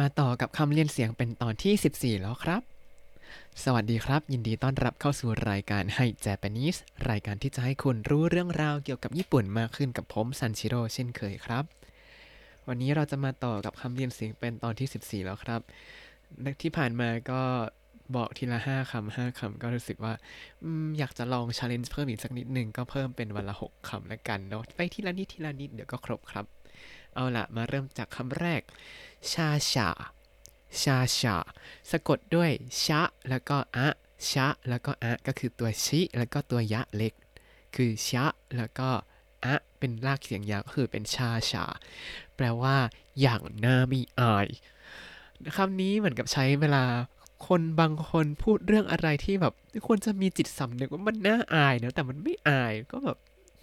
มาต่อกับคำเลียนเสียงเป็นตอนที่ 14 แล้วครับ สวัสดีครับ ยินดีต้อนรับเข้าสู่รายการ Hai Japanese รายการที่จะให้คุณรู้เรื่องราวเกี่ยวกับญี่ปุ่นมากขึ้นกับผมซันชิโร่เช่นเคยครับ วันนี้เราจะมาต่อกับคำเลียนเสียงเป็นตอนที่ 14 แล้วครับที่ผ่านมาก็บอกทีละ5คำ5คำก็รู้สึกว่าอยากจะลอง challenge เพิ่มอีกสักนิดหนึ่งก็เพิ่มเป็นวันละ6คำแล้วกันเนาะไปทีละนิดทีละนิดเดี๋ยวก็ครบครับ เอาละมาเริ่มจากคำแรก ชาชา ชาชา สะกดด้วย ชะ แล้วก็อะชะ แล้วก็อะ ก็คือตัวชิ แล้วก็ตัวยะเล็ก คือชะ แล้วก็อะเป็นรากเสียงยาวก็คือเป็นชาชา แปลว่า อย่างน่ามีอายคำนี้เหมือนกับใช้เวลาคนบางคนพูดเรื่องอะไรที่แบบควรจะมีจิตสำนึกว่ามันน่าอายนะแต่มันไม่อายก็แบบ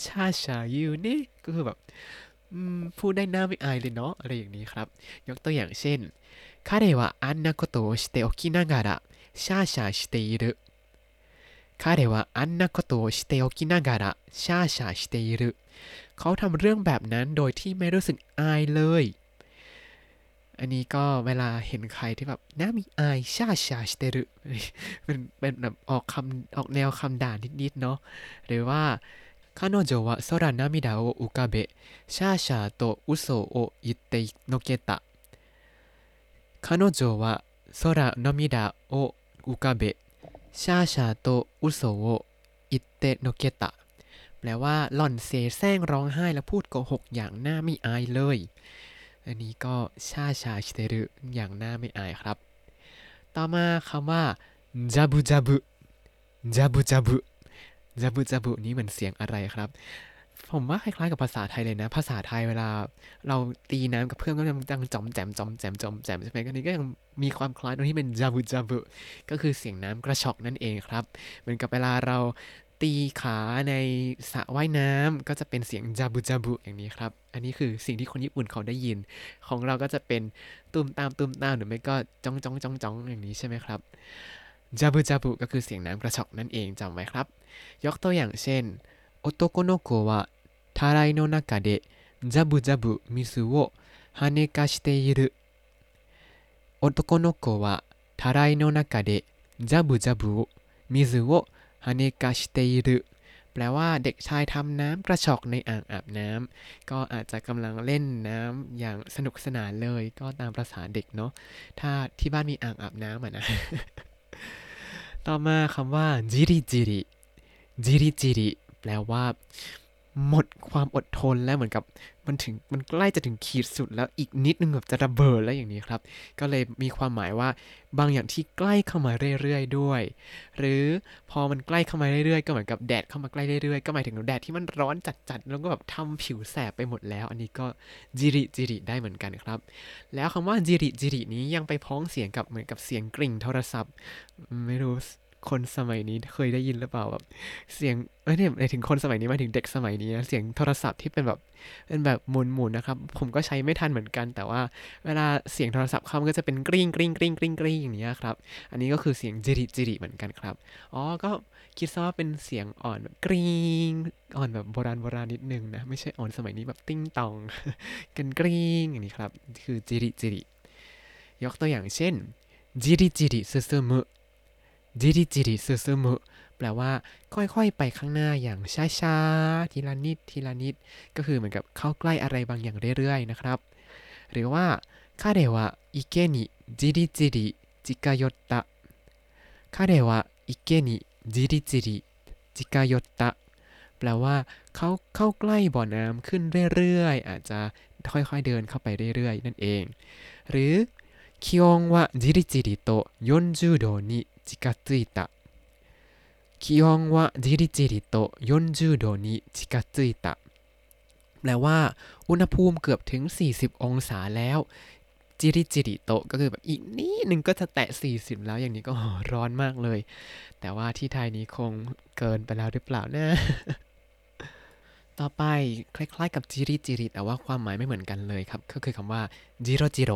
ชาชาอยู่นี่ก็คือแบบ พูดได้หน้าไม่อายเลยเนาะอะไรอย่างนี้ครับ ยกตัวอย่างเช่น彼はあんなことをしておきながらシャーシャーしている彼はあんなことをしておきながらシャーシャーしているเขาทำเรื่องแบบนั้นโดยที่ไม่รู้สึกอายเลย อันนี้ก็เวลาเห็นใครที่แบบน่ามีอายชาชาสเตรุเป็นเป็นแบบออกคำออกแนวคำด่านิดๆเนาะหรือว่า 彼女は空涙を浮かべシャーシャーと嘘を言ってのけた彼女は空涙を浮かべシャーシャーと嘘を言ってのけたแปลว่าหล่อนเสแสร้งร้องไห้และพูดโกหกอย่างหน้าไม่อายเลย อันนี้ก็ชาชาชิเตรุอย่างหน้าไม่อายครับ ต่อมาคำว่าจับุจับุจับุจับุ จับุจับุนี้เหมือนเสียงอะไรครับ ผมว่าคล้ายๆกับภาษาไทยเลยนะ ภาษาไทยเวลา เราตีน้ำกับเพื่อนก็ยังดังจอมแจมจอมแจมจอมแจมใช่ไหมกันนี้ก็ยังมีความคล้ายตรงที่เป็นจับุจับุก็คือเสียงน้ำกระชอกนั่นเองครับ เหมือนกับเวลาเราตีขาในสระว่ายน้ำก็จะเป็นเสียงจับุจับุอย่างนี้ครับ อันนี้คือสิ่งที่คนญี่ปุ่นเขาได้ยิน ของเราก็จะเป็นตุ้มตามตุ้มตามหรือไม่ก็จ้องจ้องจ้องจ้องอย่างนี้ใช่ไหมครับ じゃぶじゃぶ ก็คือเสียงน้ำกระฉอกนั่นเองจำไว้ครับ ยกตัวอย่างเช่น男の子はたらいの中でじゃぶじゃぶ水を跳ねかしている 男の子はたらいの中でじゃぶじゃぶ水を跳ねかしている แปลว่าเด็กชายทำน้ำกระฉอกในอ่างอาบน้ำก็อาจจะกำลังเล่นน้ำอย่างสนุกสนานเลย ก็ตามประษาเด็กเนาะถ้าที่บ้านมีอ่างอาบน้ำอะนะ ต่อมาคำว่าจิริจิริจิริจิริแปลว่า หมดความอดทนแล้วเหมือนกับมันถึงมันใกล้จะถึงขีดสุดแล้วอีกนิดนึงแบบจะระเบิดแล้วอย่างนี้ครับ ก็เลยมีความหมายว่าบางอย่างที่ใกล้เข้ามาเรื่อยๆด้วย หรือพอมันใกล้เข้ามาเรื่อยๆ ก็เหมือนกับแดดเข้ามาใกล้เรื่อยๆก็หมายถึงแดดที่มันร้อนจัดๆแล้วก็แบบทำผิวแสบไปหมดแล้ว อันนี้ก็じりじり ได้เหมือนกันครับ แล้วคำว่าじりじり นี้ยังไปพ้องเสียงกับเหมือนกับเสียงกริ่งโทรศัพท์ ไม่รู้ คนสมัยนี้เคยได้ยินหรือเปล่าแบบเสียงเอ้ยเนี่ยหมายถึงคนสมัยนี้มาถึงเด็กสมัยนี้นะเสียงโทรศัพท์ที่เป็นแบบเป็นแบบหมุนๆนะครับ ผมก็ใช้ไม่ทันเหมือนกัน แต่ว่าเวลาเสียงโทรศัพท์เข้ามันก็จะเป็นกริ้งกริ้งกริ้งกริ้งกริ้งอย่างนี้ครับ อันนี้ก็คือเสียง じりじり เหมือนกันครับอ๋อก็คิดซะว่าเป็นเสียงอ่อนแบบกริ้งอ่อนแบบโบราณโบราณนิดนึงนะไม่ใช่ออดสมัยนี้แบบติ้งตอง กันกริ้งอย่างนี้ครับ คือ じりじり ยกตัวอย่างเช่น じりじり進む じりじり進む แปลว่าค่อยๆ ไปข้างหน้าอย่างช้าๆ ทีละนิดทีละนิด ก็คือเหมือนกับเข้าใกล้อะไรบางอย่างเรื่อยๆ นะครับ หรือว่าคาเดวะอิเกนิจิริจิริจิกายตะคาเดวะอิเกนิจิริจิริจิกายตะแปลว่าเขาเข้าใกล้บ่อน้ำขึ้นเรื่อยๆ อาจจะค่อยๆ เดินเข้าไปเรื่อยๆ นั่นเอง หรือคิองวะจิริจิริโตยนจูโดนิ 近づいた気温はじりじりと40度に近づいたแปลว่า อุณหภูมิเกือบถึง 40 องศาแล้ว จิริจิริโตะก็คือแบบอีกนิดนึงก็จะแตะ 40 แล้วอย่างนี้ก็ร้อนมากเลย แต่ว่าที่ไทยนี้คงเกินไปแล้วหรือเปล่านะ ต่อไปคล้ายๆกับจิริจิริแต่ว่าความหมายไม่เหมือนกันเลยครับ ก็คือคำว่าจิโรจิโร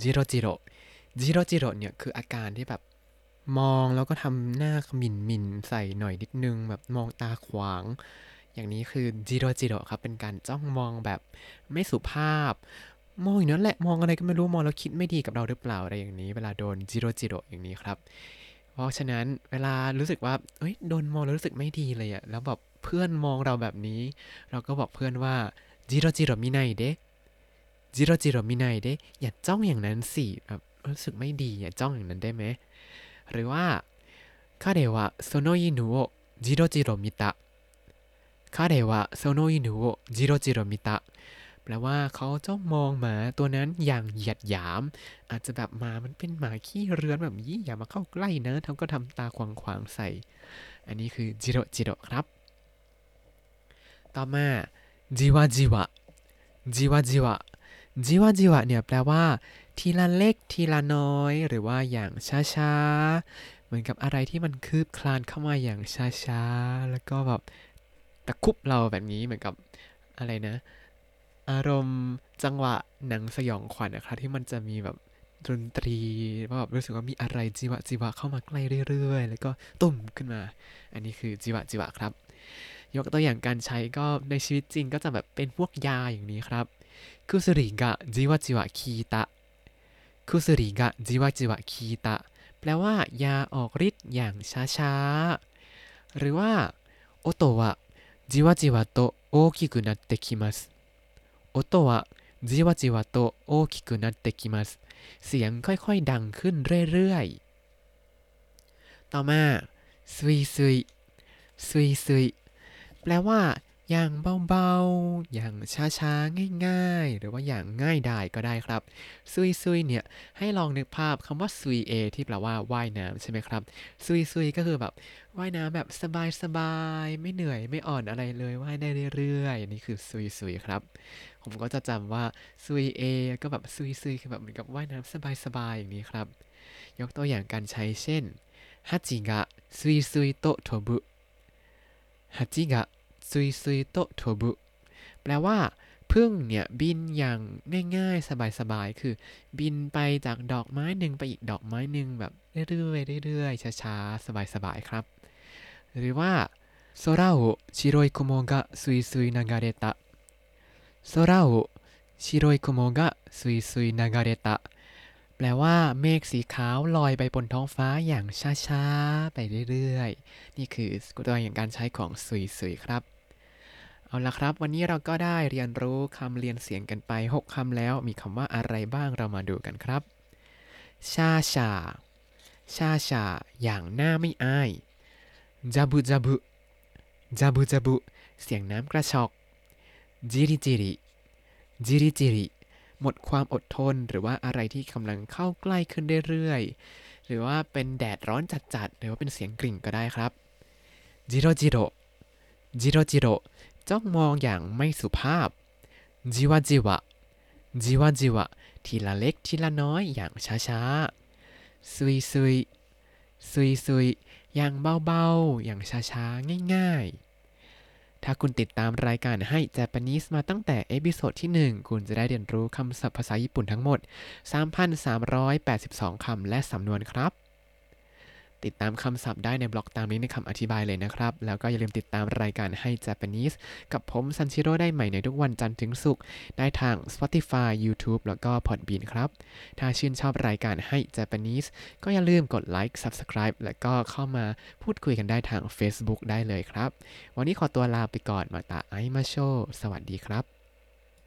จิโรจิโรจิโรจิโรเนี่ยคืออาการที่แบบ มองแล้วก็ทำหน้าหมิ่นหมิ่นใส่หน่อยนิดนึง แบบมองตาขวาง อย่างนี้คือじろじろ ครับ เป็นการจ้องมองแบบไม่สุภาพ มองอยู่นั่นแหละมองอะไรก็ไม่รู้มองแล้วคิดไม่ดีกับเราหรือเปล่าอะไรอย่างนี้ เวลาโดน じろじろ อย่างนี้ครับ เพราะฉะนั้นเวลารู้สึกว่าเอ้ยโดนมองแล้วรู้สึกไม่ดีเลยอะแล้วแบบเพื่อนมองเราแบบนี้ เราก็บอกเพื่อนว่าじろじろ見ないで じろじろ見ないで อย่าจ้องอย่างนั้นสิแบบรู้สึกไม่ดีอย่าจ้องอย่างนั้นได้ไหม หรือว่า彼はその犬をじろじろ見た彼はその犬をじろじろ見たแปลว่าเขาจ้องมองหมาตัวนั้นอย่างเหยียดหยาม อาจจะแบบหมามันเป็นหมาขี้เรือนแบบนี้อย่ามาเข้าใกล้นะทำก็ทำตาขวางขวางๆใส่ อันนี้คือจิโรจิโรครับ ต่อมาจิวาจิวะจิวาจิวะ จิวาจิวะเนี่ยแปลว่า ทีละเล็กทีละน้อย หรือว่าอย่างช้าๆ เหมือนกับอะไรที่มันคืบคลานเข้ามาอย่างช้าๆ แล้วก็แบบตะคุบเราแบบนี้เหมือนกับอะไรนะ อารมณ์จังหวะหนังสยองขวัญนะครับที่มันจะมีแบบดนตรีว่าแบบรู้สึกว่ามีอะไรจีวะจีวะเข้ามาใกล้เรื่อยๆ แล้วก็ตุ่มขึ้นมา อันนี้คือจีวะจีวะครับ ยกตัวอย่างการใช้ก็ในชีวิตจริงก็จะแบบเป็นพวกยาอย่างนี้ครับ คุสริกะจิวะจิวะคีตะคุสริกะจิวะจิวะคีตะ แปลว่า ยาออกฤทธิ์อย่างช้าๆ หรือว่าโอโตะจิวะจิวะโตโอคิกุนัตเตคิมัสโอโตะจิวะจิวะโตโอคิกุนัตเตคิมัสเสียงค่อยๆ ดังขึ้นเรื่อยๆ ต่อมาซุยซุยซุยซุยแปลว่า อย่างเบาๆ อย่างช้าๆ ง่ายๆ หรือว่าอย่างง่ายดายก็ได้ครับ ซุยซุยเนี่ย ให้ลองนึกภาพคำว่าซุยเอที่แปลว่าว่ายน้ำใช่ไหมครับ ซุยซุยก็คือแบบว่ายน้ำแบบสบายๆ ไม่เหนื่อยไม่อ่อนอะไรเลยว่ายได้เรื่อยๆอันนี้คือซุยซุยครับ ผมก็จะจำว่าซุยเอก็แบบซุยซุยคือแบบเหมือนกับว่ายน้ำสบายๆ อย่างนี้ครับ ยกตัวอย่างการใช้เช่นฮัจิกะซุยซุยโตะโทบุฮัจิกะ ซุยซุยโตโทบุ แปลว่าพึ่งเนี่ยบินอย่างง่ายๆ สบายๆ คือ บินไปจากดอกไม้หนึ่งไปอีกดอกไม้หนึ่งแบบเรื่อยๆเรื่อยๆช้าๆ สบายๆ ครับ หรือว่าโซราโอชิโรยคุโมกะซุยซุยนากาเรตะโซราโอชิโรยคุโมกะซุยซุยนากาเรตะแปลว่าเมฆสีขาวลอยไปบนท้องฟ้าอย่างช้าๆ ไปเรื่อยๆ นี่คือตัวอย่างการใช้ของซุยซุยครับ เอาละครับ วันนี้เราก็ได้เรียนรู้คำเรียนเสียงกันไป 6คำแล้ว มีคำว่าอะไรบ้างเรามาดูกันครับ ชาชา ชาชา อย่างหน้าไม่อายจับุจับุจับุจับุ เสียงน้ำกระชอกจิริจิริじりじり หมดความอดทนหรือว่าอะไรที่กำลังเข้าใกล้ขึ้นเรื่อยๆ หรือว่าเป็นแดดร้อนจัดๆ หรือว่าเป็นเสียงกริ่งก็ได้ครับじろじろ じろじろ จ้องมองอย่างไม่สุภาพ จิวะจิวะ จิวะจิวะ ทีละเล็กทีละน้อยอย่างช้าๆすいすい すいすい อย่างเบาๆ อย่างช้าๆ ง่ายๆ ถ้าคุณติดตามรายการให้ Japanese มาตั้งแต่ episode ที่ 1 คุณจะได้เรียนรู้คำศัพท์ภาษาญี่ปุ่นทั้งหมด 3,382 คำและสำนวนครับ ติดตามคำศัพท์ได้ในบล็อกตามนี้ในคำอธิบายเลยนะครับ แล้วก็อย่าลืมติดตามรายการให้ Japanese กับผมซันชิโร่ได้ใหม่ในทุกวันจันทร์ถึงศุกร์ได้ทาง Spotify YouTube แล้วก็ Podbean ครับ ถ้าชื่นชอบรายการให้ Japanese ก็อย่าลืมกดไลค์ Subscribe แล้วก็เข้ามาพูดคุยกันได้ทาง Facebook ได้เลยครับ วันนี้ขอตัวลาไปก่อนมาตาไอมาโช สวัสดีครับ